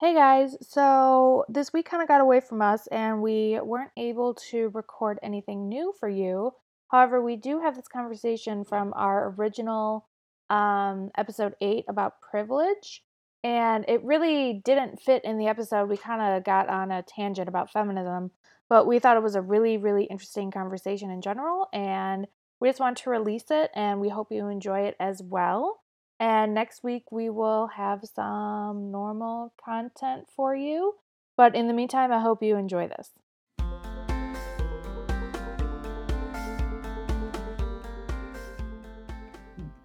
Hey guys, so this week kind of got away from us and we weren't able to record anything new for you. However, we do have this conversation from our original um, episode 8 about privilege, and it really didn't fit in the episode. We kind of got on a tangent about feminism, but we thought it was a really, really interesting conversation in general, and we just want to release it, and we hope you enjoy it as well. And next week, we will have some normal content for you. But in the meantime, I hope you enjoy this.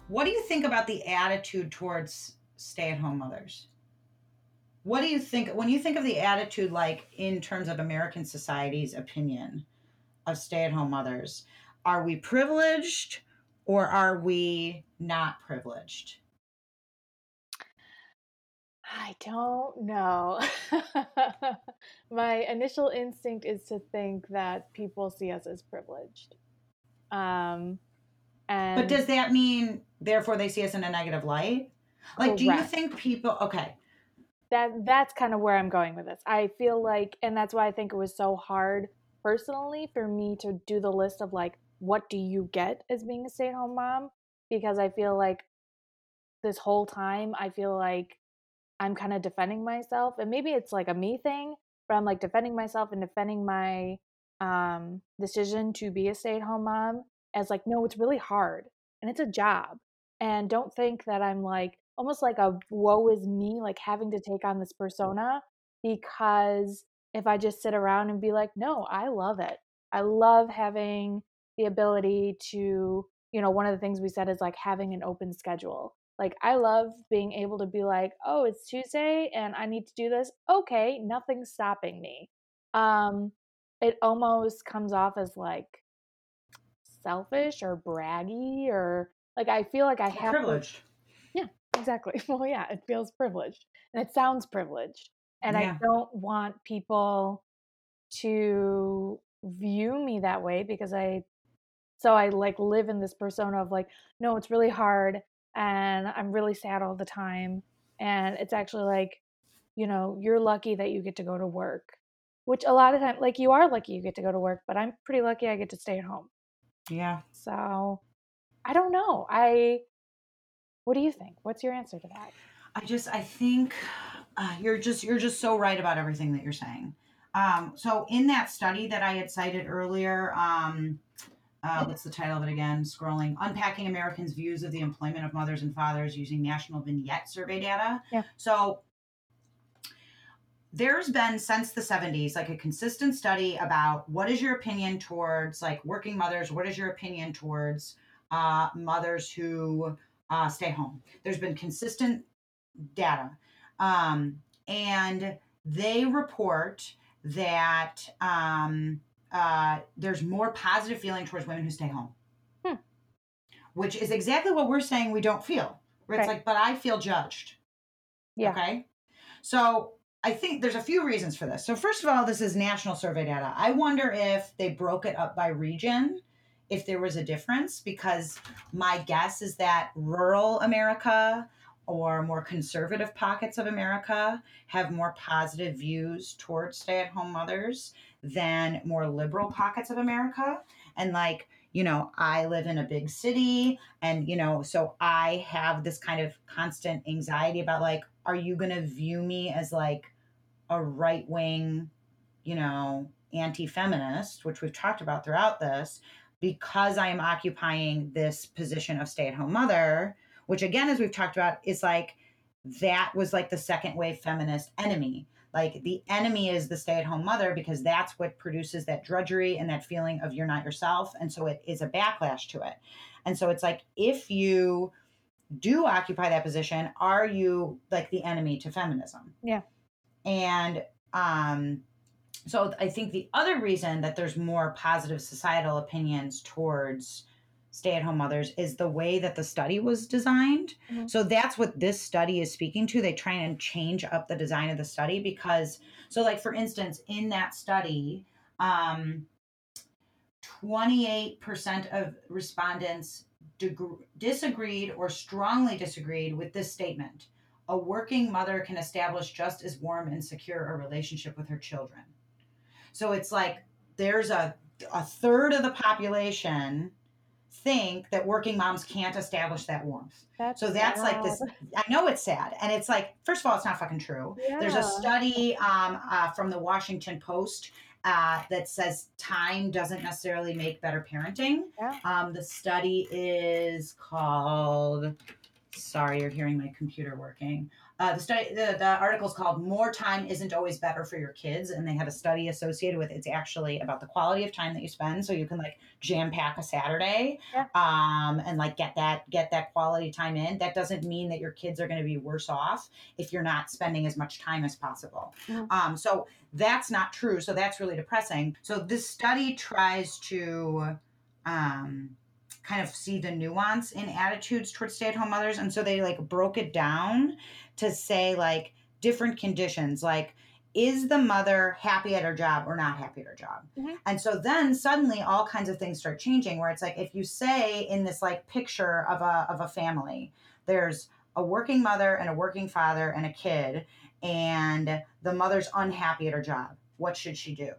What do you think about the attitude towards stay at home mothers? What do you think when you think of the attitude, like in terms of American society's opinion of stay at home mothers? Are we privileged or are we not privileged? I don't know. My initial instinct is to think that people see us as privileged. Um, and But does that mean therefore they see us in a negative light? Like do you think people okay. that that's kind of where I'm going with this. I feel like, and that's why I think it was so hard personally for me to do the list of like, what do you get as being a stay at home mom? Because I feel like this whole time, I feel like I'm kind of defending myself, and maybe it's like a me thing, but I'm like defending myself and defending my um, decision to be a stay at home mom as like, no, it's really hard and it's a job. And don't think that I'm like almost like a woe is me, like having to take on this persona because if I just sit around and be like, no, I love it. I love having the ability to, you know, one of the things we said is like having an open schedule. Like, I love being able to be like, oh, it's Tuesday and I need to do this. Okay, nothing's stopping me. Um, it almost comes off as like selfish or braggy or like I feel like I have to Privileged. yeah, exactly. Well, yeah, it feels privileged and it sounds privileged. And I don't want people to view me that way because I so I like live in this persona of like, no, it's really hard and I'm really sad all the time. And it's actually like, you know, you're lucky that you get to go to work. Which a lot of times, like you are lucky you get to go to work, but I'm pretty lucky I get to stay at home. Yeah. So I don't know. I what do you think? What's your answer to that? I just I think uh, you're just you're just so right about everything that you're saying. Um, so in that study that I had cited earlier, um, uh, what's the title of it again? Scrolling, unpacking Americans' views of the employment of mothers and fathers using national vignette survey data. Yeah. So there's been since the 70s like a consistent study about what is your opinion towards like working mothers what is your opinion towards uh, mothers who uh, stay home there's been consistent data um, and they report that um, uh, there's more positive feeling towards women who stay home Hmm. which is exactly what we're saying we don't feel where it's like but i feel judged Yeah. Okay. So I think there's a few reasons for this. So first of all, this is national survey data. I wonder if they broke it up by region, if there was a difference, because my guess is that rural America or more conservative pockets of America have more positive views towards stay-at-home mothers than more liberal pockets of America. And like, you know, I live in a big city and you know, so I have this kind of constant anxiety about like are you going to view me as like a right wing, you know, anti feminist, which we've talked about throughout this, because I am occupying this position of stay at home mother, which again, as we've talked about, is like that was like the second wave feminist enemy. Like the enemy is the stay at home mother because that's what produces that drudgery and that feeling of you're not yourself. And so it is a backlash to it. And so it's like if you do occupy that position, are you like the enemy to feminism? Yeah. And um, so I think the other reason that there's more positive societal opinions towards stay at home mothers is the way that the study was designed. Mhm. So that's what this study is speaking to. They try and change up the design of the study because, so like for instance, in that study, um, 28% of respondents deg- disagreed or strongly disagreed with this statement. a working mother can establish just as warm and secure a relationship with her children. So it's like there's a a third of the population think that working moms can't establish that warmth. That's so that's sad. like this. I know it's sad, and it's like first of all, it's not fucking true. Yeah. There's a study um, uh, from the Washington Post uh, that says time doesn't necessarily make better parenting. Yeah. Um, the study is called. Sorry, you're hearing my computer working. Uh, the study, the, the article is called "More Time Isn't Always Better for Your Kids," and they had a study associated with it. It's actually about the quality of time that you spend, so you can like jam pack a Saturday, yeah. um, and like get that get that quality time in. That doesn't mean that your kids are going to be worse off if you're not spending as much time as possible. Mm-hmm. Um, so that's not true. So that's really depressing. So this study tries to. Um, kind of see the nuance in attitudes towards stay-at-home mothers and so they like broke it down to say like different conditions like is the mother happy at her job or not happy at her job mm-hmm. and so then suddenly all kinds of things start changing where it's like if you say in this like picture of a of a family there's a working mother and a working father and a kid and the mother's unhappy at her job what should she do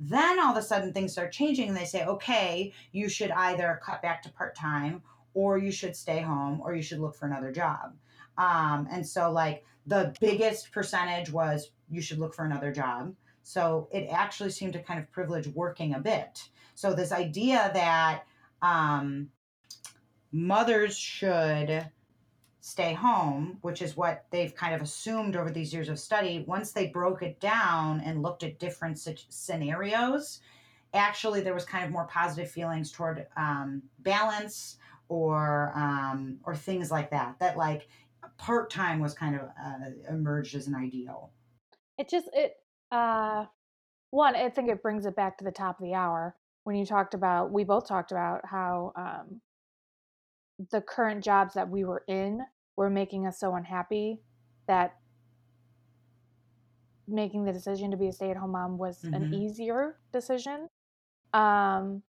then all of a sudden things start changing and they say, okay, you should either cut back to part time or you should stay home or you should look for another job. Um, and so, like, the biggest percentage was you should look for another job. So it actually seemed to kind of privilege working a bit. So, this idea that um, mothers should stay home, which is what they've kind of assumed over these years of study, once they broke it down and looked at different scenarios, actually there was kind of more positive feelings toward um, balance or um, or things like that. That like part time was kind of uh, emerged as an ideal. It just it uh, one I think it brings it back to the top of the hour when you talked about we both talked about how um, the current jobs that we were in were making us so unhappy that making the decision to be a stay-at-home mom was mm-hmm. an easier decision um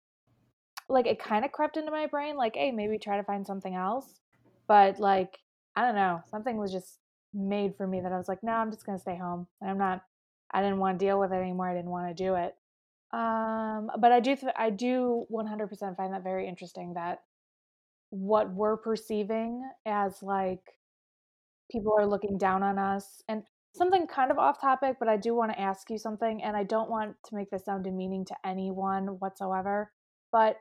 like it kind of crept into my brain like hey maybe try to find something else but like i don't know something was just made for me that i was like no i'm just going to stay home i'm not i didn't want to deal with it anymore i didn't want to do it. Um but i do th- i do 100% find that very interesting that what we're perceiving as like people are looking down on us and something kind of off topic but i do want to ask you something and i don't want to make this sound demeaning to anyone whatsoever but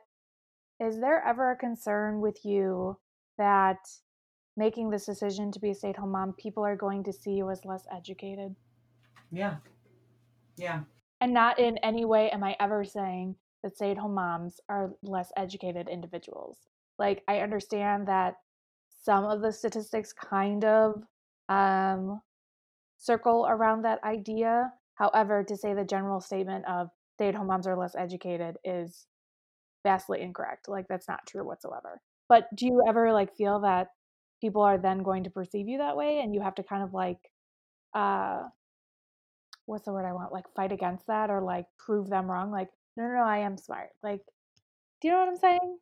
is there ever a concern with you that making this decision to be a stay-at-home mom people are going to see you as less educated yeah yeah and not in any way am i ever saying that stay-at-home moms are less educated individuals like I understand that some of the statistics kind of um, circle around that idea. However, to say the general statement of stay at home moms are less educated is vastly incorrect. Like, that's not true whatsoever. But do you ever like feel that people are then going to perceive you that way and you have to kind of like, uh, what's the word I want? Like, fight against that or like prove them wrong? Like, no, no, no, I am smart. Like, do you know what I'm saying?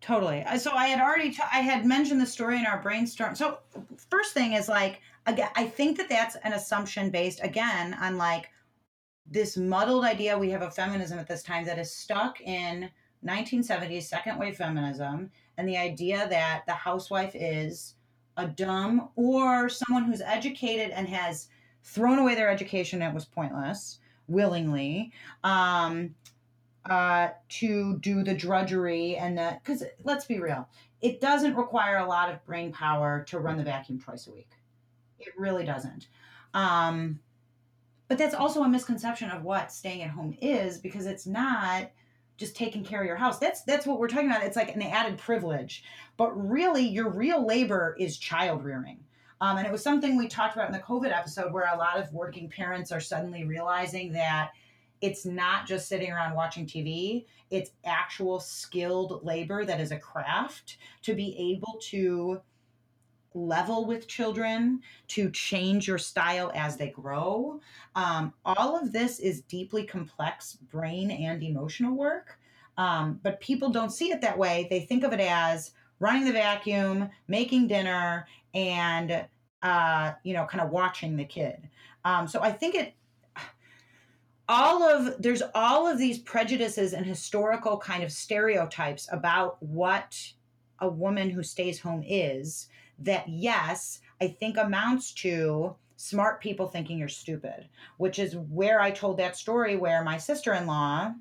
Totally. So I had already, t- I had mentioned the story in our brainstorm. So first thing is like, again, I think that that's an assumption based again on like this muddled idea we have of feminism at this time that is stuck in 1970s second wave feminism and the idea that the housewife is a dumb or someone who's educated and has thrown away their education and it was pointless willingly um, uh, to do the drudgery and the because let's be real, it doesn't require a lot of brain power to run the vacuum twice a week. It really doesn't. Um, but that's also a misconception of what staying at home is because it's not just taking care of your house. That's that's what we're talking about. It's like an added privilege. But really, your real labor is child rearing. Um, and it was something we talked about in the COVID episode where a lot of working parents are suddenly realizing that it's not just sitting around watching TV, it's actual skilled labor that is a craft to be able to level with children, to change your style as they grow. Um, all of this is deeply complex brain and emotional work. Um, but people don't see it that way. They think of it as running the vacuum, making dinner, and uh, you know, kind of watching the kid. Um, so I think it all of there's all of these prejudices and historical kind of stereotypes about what a woman who stays home is that yes i think amounts to smart people thinking you're stupid which is where i told that story where my sister-in-law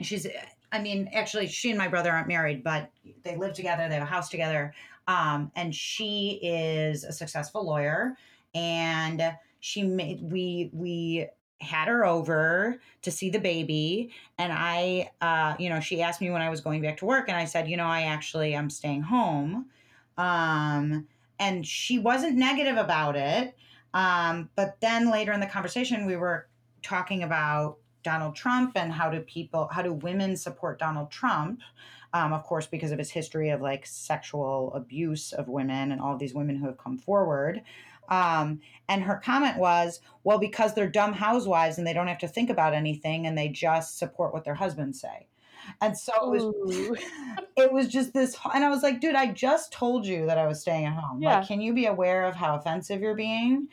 she's i mean actually she and my brother aren't married but they live together they have a house together um, and she is a successful lawyer and she made we we had her over to see the baby and i uh, you know she asked me when i was going back to work and i said you know i actually i'm staying home um, and she wasn't negative about it. Um, but then later in the conversation we were talking about donald trump and how do people how do women support donald trump? Um, of course because of his history of like sexual abuse of women and all these women who have come forward. Um, and her comment was, well, because they're dumb housewives and they don't have to think about anything and they just support what their husbands say. And so it was, it was just this, and I was like, dude, I just told you that I was staying at home. Yeah. Like, can you be aware of how offensive you're being?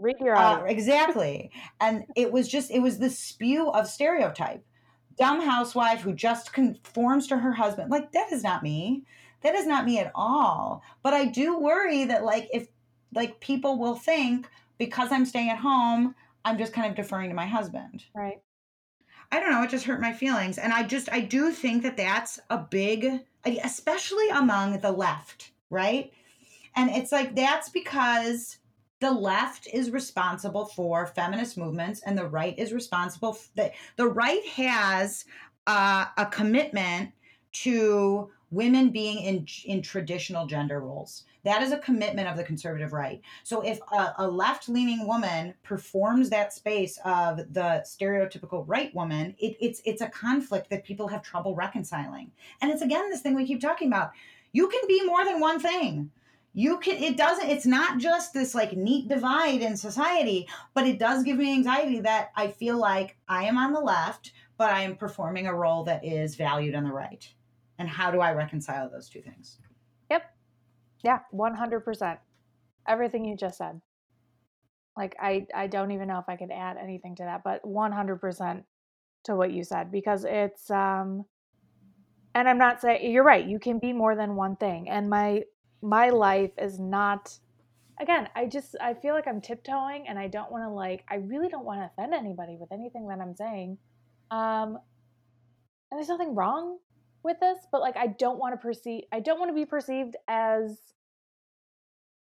Read your uh, exactly. and it was just, it was the spew of stereotype. Dumb housewife who just conforms to her husband. Like, that is not me. That is not me at all. But I do worry that, like, if like people will think because I'm staying at home, I'm just kind of deferring to my husband. Right. I don't know. It just hurt my feelings. And I just, I do think that that's a big, especially among the left, right? And it's like, that's because the left is responsible for feminist movements and the right is responsible. the, the right has uh, a commitment to women being in in traditional gender roles. That is a commitment of the conservative right. So if a, a left leaning woman performs that space of the stereotypical right woman, it, it's it's a conflict that people have trouble reconciling. And it's again this thing we keep talking about. You can be more than one thing you can it doesn't it's not just this like neat divide in society but it does give me anxiety that i feel like i am on the left but i am performing a role that is valued on the right and how do I reconcile those two things? Yeah, 100%. Everything you just said. Like I I don't even know if I could add anything to that, but 100% to what you said because it's um and I'm not saying you're right, you can be more than one thing. And my my life is not again, I just I feel like I'm tiptoeing and I don't want to like I really don't want to offend anybody with anything that I'm saying. Um and there's nothing wrong with this, but like I don't want to perceive I don't want to be perceived as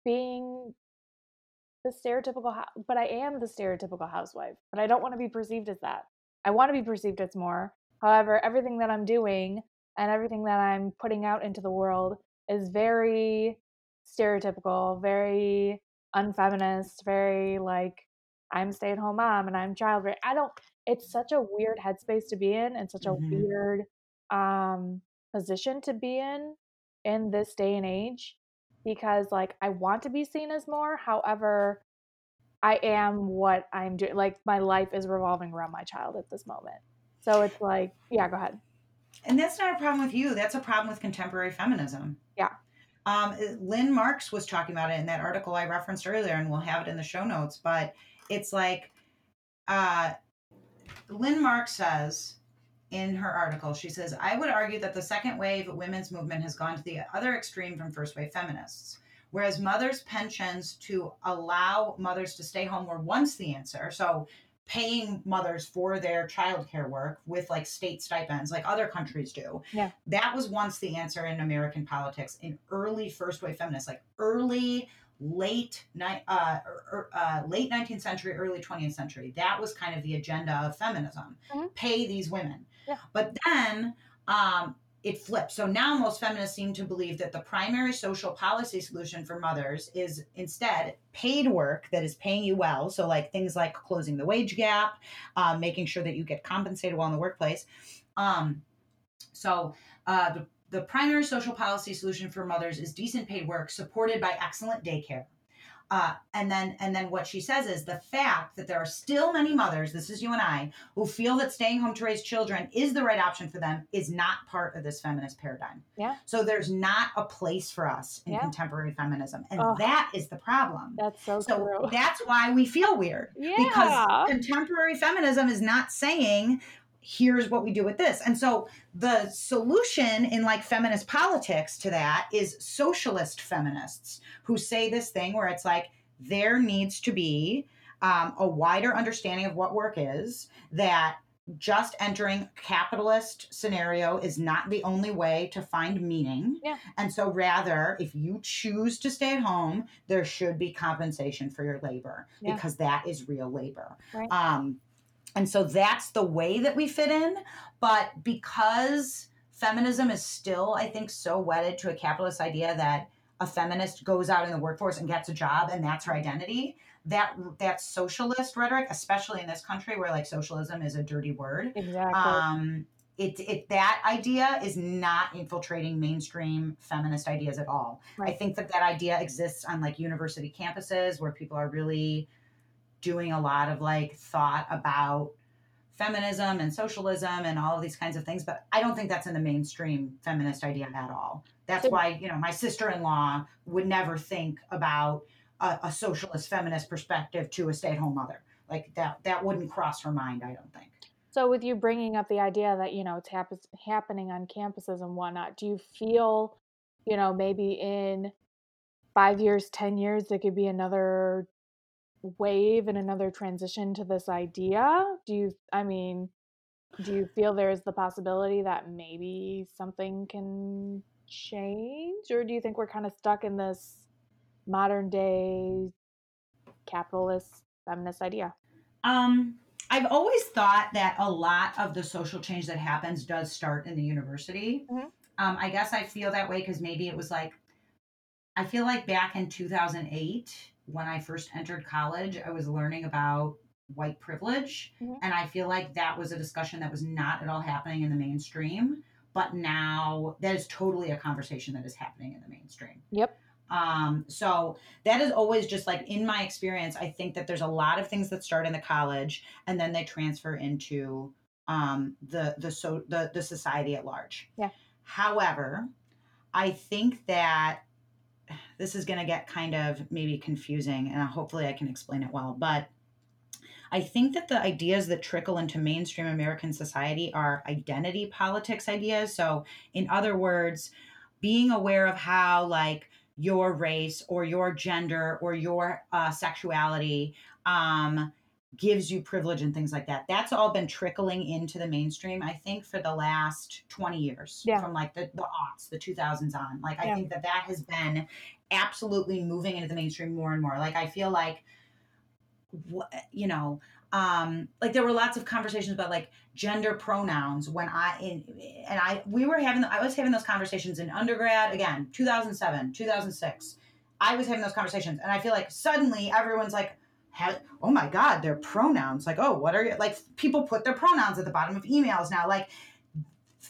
being the stereotypical but I am the stereotypical housewife, but I don't want to be perceived as that. I want to be perceived as more. However, everything that I'm doing and everything that I'm putting out into the world is very stereotypical, very unfeminist, very like I'm stay-at-home mom and I'm child I don't it's such a weird headspace to be in and such mm-hmm. a weird um, position to be in in this day and age because like I want to be seen as more. However, I am what I'm doing. Like my life is revolving around my child at this moment. So it's like, yeah, go ahead. And that's not a problem with you. That's a problem with contemporary feminism. Yeah. Um, Lynne Marks was talking about it in that article I referenced earlier, and we'll have it in the show notes. But it's like, uh, Lynne Marks says in her article, she says, I would argue that the second wave women's movement has gone to the other extreme from first wave feminists. Whereas mothers' pensions to allow mothers to stay home were once the answer. So paying mothers for their childcare work with like state stipends, like other countries do. Yeah. That was once the answer in American politics in early first wave feminists, like early late uh, er, uh, late 19th century, early 20th century. That was kind of the agenda of feminism. Mm-hmm. Pay these women. But then um, it flipped. So now most feminists seem to believe that the primary social policy solution for mothers is instead paid work that is paying you well. So, like things like closing the wage gap, um, making sure that you get compensated well in the workplace. Um, so, uh, the, the primary social policy solution for mothers is decent paid work supported by excellent daycare. Uh, and then and then what she says is the fact that there are still many mothers, this is you and I, who feel that staying home to raise children is the right option for them is not part of this feminist paradigm. Yeah. So there's not a place for us in Yeah. contemporary feminism. And Ugh. that is the problem. That's so, So true. that's why we feel weird yeah. because contemporary feminism is not saying here's what we do with this and so the solution in like feminist politics to that is socialist feminists who say this thing where it's like there needs to be um, a wider understanding of what work is that just entering capitalist scenario is not the only way to find meaning Yeah. and so rather if you choose to stay at home there should be compensation for your labor Yeah. because that is real labor Right. um, and so that's the way that we fit in. But because feminism is still, I think, so wedded to a capitalist idea that a feminist goes out in the workforce and gets a job and that's her identity, that that socialist rhetoric, especially in this country where like socialism is a dirty word, exactly. um, it, it that idea is not infiltrating mainstream feminist ideas at all. I think that that idea exists on like university campuses where people are really doing a lot of like thought about feminism and socialism and all of these kinds of things but i don't think that's in the mainstream feminist idea at all. That's So- why you know my sister-in-law would never think about a, a socialist feminist perspective to a stay-at-home mother. Like that that wouldn't cross her mind i don't think. So, with you bringing up the idea that you know it's hap- happening on campuses and whatnot, do you feel, you know, maybe in five years, ten years, there could be another wave and another transition to this idea? Do you? I mean, do you feel there is the possibility that maybe something can change, or do you think we're kind of stuck in this modern day capitalist feminist idea? Um, I've always thought that a lot of the social change that happens does start in the university. Mhm. Um, I guess I feel that way because maybe it was like, I feel like back in 2008, when I first entered college, I was learning about white privilege. Mhm. And I feel like that was a discussion that was not at all happening in the mainstream. But now that is totally a conversation that is happening in the mainstream. Yep. Um, so that is always just like in my experience, I think that there's a lot of things that start in the college and then they transfer into um, the the so the the society at large. Yeah. However, I think that this is going to get kind of maybe confusing, and hopefully I can explain it well. But I think that the ideas that trickle into mainstream American society are identity politics ideas. So, in other words, being aware of how like your race or your gender or your uh, sexuality um, gives you privilege and things like that. That's all been trickling into the mainstream, I think, for the last 20 years, Yeah. from like the, the aughts, the 2000s on. Like, I think that that has been absolutely moving into the mainstream more and more. Like, I feel like, you know, um, like there were lots of conversations about like gender pronouns when I in and I we were having I was having those conversations in undergrad again 2007 2006 I was having those conversations and I feel like suddenly everyone's like oh my god their pronouns. Like oh what are you like people put their pronouns at the bottom of emails now. Like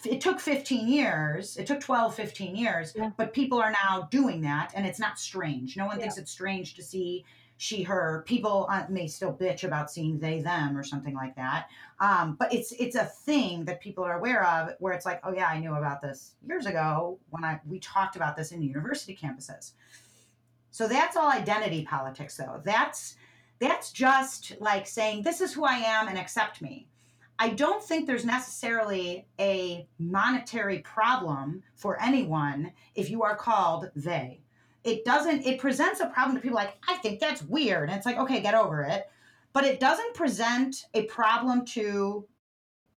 it took 15 years it took 12 15 years Yeah. but people are now doing that and it's not strange. No one Yeah. thinks it's strange to see she her people uh, may still bitch about seeing they them or something like that. Um, but it's it's a thing that people are aware of where it's like oh yeah i knew about this years ago when i we talked about this in university campuses. So that's all identity politics though. That's that's just like saying this is who i am and accept me. I don't think there's necessarily a monetary problem for anyone if you are called they. It doesn't it presents a problem to people like i think that's weird and it's like okay get over it. But it doesn't present a problem to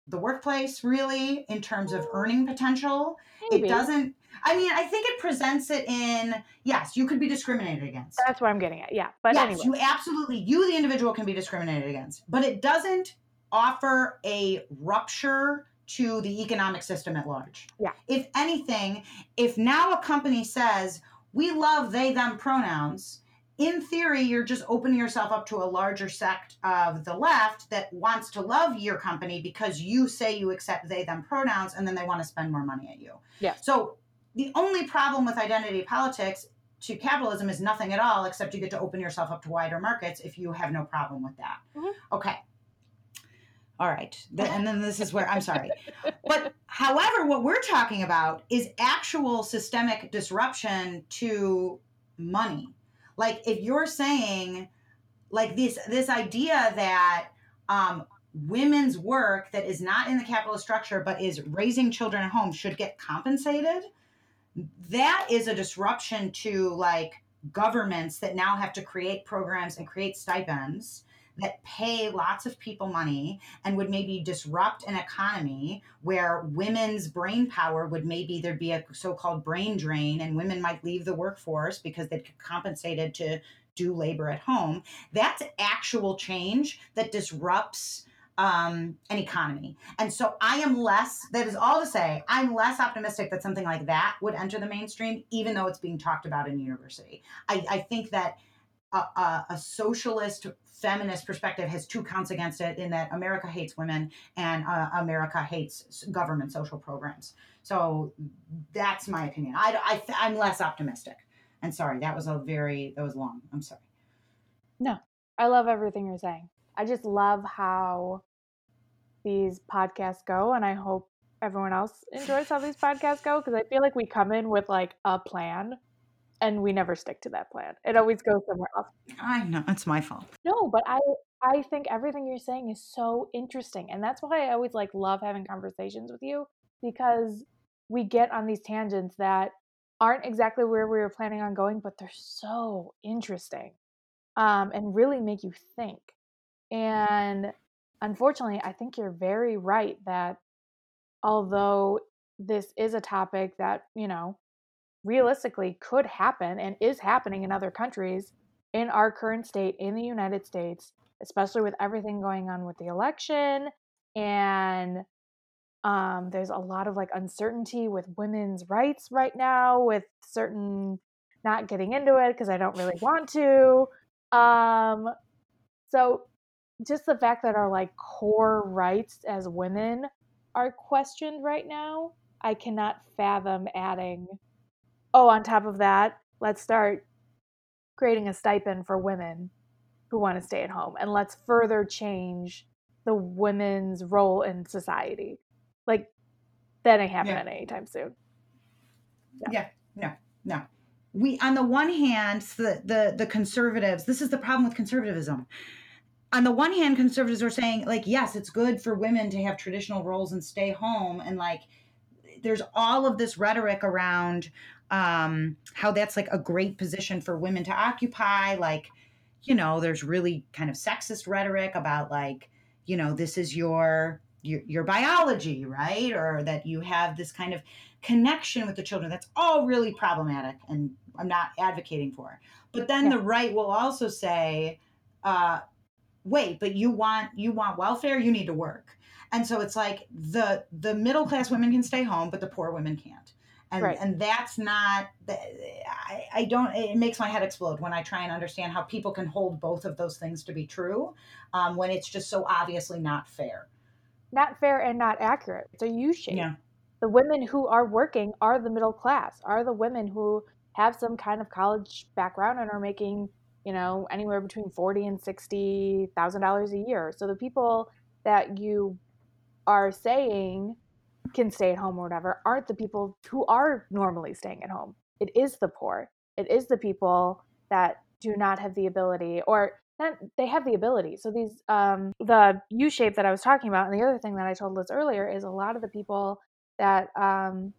the workplace really in terms of mm. earning potential Maybe. it doesn't i mean i think it presents it in yes you could be discriminated against That's what I'm getting at. Yeah. But yes anyway. you absolutely you the individual can be discriminated against but it doesn't offer a rupture to the economic system at large Yeah. if anything if now a company says we love they them pronouns in theory you're just opening yourself up to a larger sect of the left that wants to love your company because you say you accept they them pronouns and then they want to spend more money at you Yeah. so the only problem with identity politics to capitalism is nothing at all, except you get to open yourself up to wider markets if you have no problem with that. Mhm. Okay. All right. And then this is where I'm sorry. But however, what we're talking about is actual systemic disruption to money. Like if you're saying like this this idea that um women's work that is not in the capitalist structure but is raising children at home should get compensated that is a disruption to like governments that now have to create programs and create stipends that pay lots of people money and would maybe disrupt an economy where women's brain power would maybe there'd be a so-called brain drain and women might leave the workforce because they'd get compensated to do labor at home that's actual change that disrupts um, an economy. And so I am less, that is all to say, I'm less optimistic that something like that would enter the mainstream, even though it's being talked about in university. I, I think that a, a, a socialist feminist perspective has two counts against it in that America hates women and uh, America hates government social programs. So that's my opinion. I, I, I'm less optimistic. And sorry, that was a very, that was long. I'm sorry. No, I love everything you're saying. I just love how these podcasts go, and I hope everyone else enjoys how these podcasts go because I feel like we come in with like a plan and we never stick to that plan. It always goes somewhere else. I know, it's my fault. No, but I I think everything you're saying is so interesting, and that's why I always like love having conversations with you because we get on these tangents that aren't exactly where we were planning on going, but they're so interesting um, and really make you think. And unfortunately, I think you're very right that although this is a topic that, you know, realistically could happen and is happening in other countries, in our current state in the United States, especially with everything going on with the election and um, there's a lot of like uncertainty with women's rights right now with certain not getting into it because I don't really want to. Um, so just the fact that our like core rights as women are questioned right now, I cannot fathom adding, oh, on top of that, let's start creating a stipend for women who want to stay at home and let's further change the women's role in society. Like that ain't happening Yeah. anytime soon. Yeah, no, no. We on the one hand, the the the conservatives. This is the problem with conservatism. On the one hand, conservatives are saying like, yes, it's good for women to have traditional roles and stay home, and like, there's all of this rhetoric around um, how that's like a great position for women to occupy. Like, you know, there's really kind of sexist rhetoric about like, you know, this is your your, your biology, right? Or that you have this kind of connection with the children. That's all really problematic, and I'm not advocating for. But then Yeah. the right will also say, uh, "Wait, but you want you want welfare? You need to work." And so it's like the the middle class women can stay home, but the poor women can't. And Right. and that's not. I, I don't. It makes my head explode when I try and understand how people can hold both of those things to be true, um, when it's just so obviously not fair. Not fair and not accurate. It's a U shape. Yeah. the women who are working are the middle class, are the women who have some kind of college background and are making, you know, anywhere between forty and sixty thousand dollars a year. So the people that you are saying can stay at home or whatever aren't the people who are normally staying at home. It is the poor. It is the people that do not have the ability or not, they have the ability. So these um the U shape that I was talking about and the other thing that I told Liz earlier is a lot of the people that um,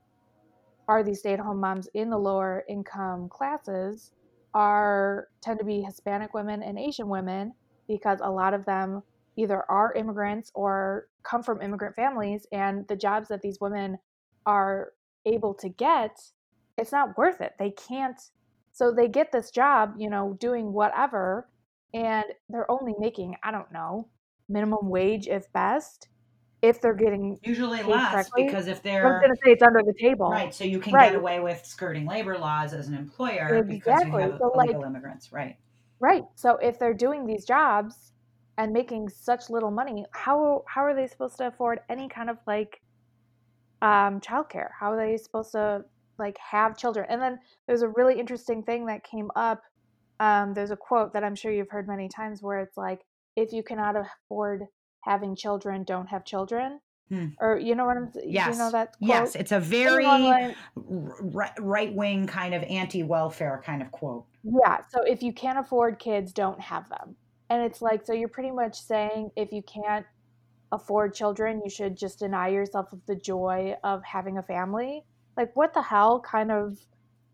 are these stay-at-home moms in the lower income classes are tend to be Hispanic women and Asian women because a lot of them either are immigrants or come from immigrant families and the jobs that these women are able to get it's not worth it they can't so they get this job you know doing whatever and they're only making i don't know minimum wage if best if they're getting Usually less correctly? because if I was they're going to say it's under the table. right, so you can Right. get away with skirting labor laws as an employer because you Exactly. have So, illegal like- immigrants, right? Right. So if they're doing these jobs and making such little money, how how are they supposed to afford any kind of like um childcare? How are they supposed to like have children. And then there's a really interesting thing that came up. Um, there's a quote that I'm sure you've heard many times where it's like, if you cannot afford having children, don't have children. Hmm. Or you know what I'm saying? Yes. You know that quote? Yes, it's a very right wing kind of anti welfare kind of quote. Yeah. So if you can't afford kids, don't have them. And it's like, so you're pretty much saying if you can't afford children, you should just deny yourself of the joy of having a family. Like, what the hell kind of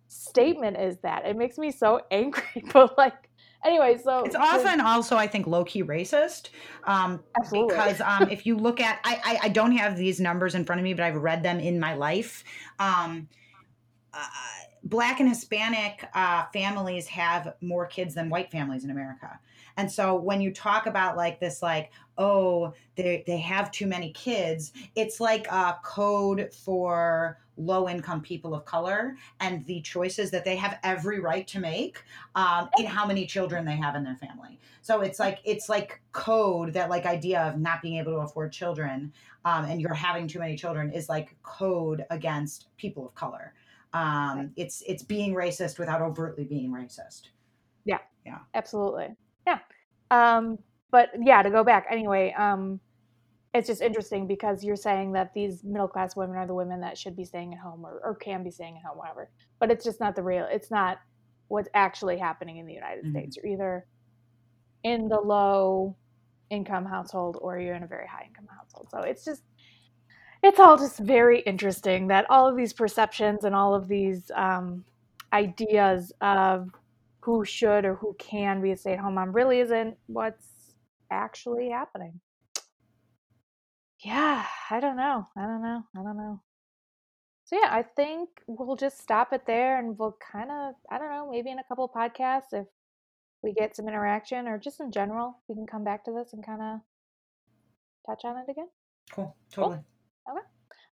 statement is that? It makes me so angry. But like, anyway, so it's often also I think low key racist. Um, Absolutely. Because um, if you look at, I, I, I don't have these numbers in front of me, but I've read them in my life. Um, uh, black and Hispanic uh, families have more kids than white families in America. And so when you talk about like this, like, oh, they, they have too many kids, it's like a code for low income people of color and the choices that they have every right to make um, in how many children they have in their family. So it's like it's like code that like idea of not being able to afford children um, and you're having too many children is like code against people of color. Um, it's it's being racist without overtly being racist. Yeah. Yeah. Absolutely. Yeah. Um, but yeah, to go back anyway, um, it's just interesting because you're saying that these middle class women are the women that should be staying at home or, or can be staying at home, whatever. But it's just not the real. It's not what's actually happening in the United mm-hmm. States. You're either in the low income household or you're in a very high income household. So it's just it's all just very interesting that all of these perceptions and all of these um, ideas of who should or who can be a stay at home mom really isn't what's actually happening. Yeah, I don't know. I don't know. I don't know. So yeah, I think we'll just stop it there and we'll kind of, I don't know, maybe in a couple podcasts if we get some interaction or just in general, we can come back to this and kind of touch on it again. Cool. Totally. Cool. Okay.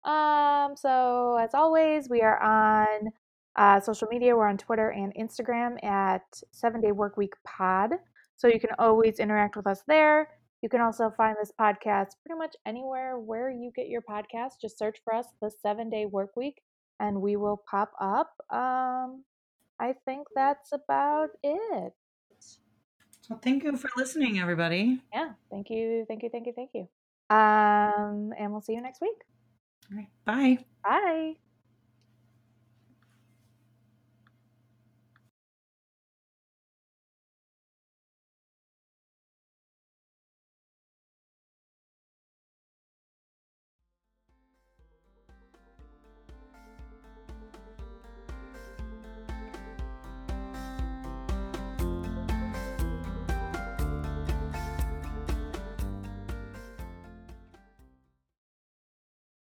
Um, so as always, we are on uh, social media. We're on Twitter and Instagram at Seven Day Work Week Pod. So you can always interact with us there. You can also find this podcast pretty much anywhere where you get your podcast. Just search for us, the Seven Day Work Week, and we will pop up. Um, I think that's about it. Well, thank you for listening, everybody. Yeah, thank you, thank you, thank you, thank you. Um, and we'll see you next week. All right, bye. Bye.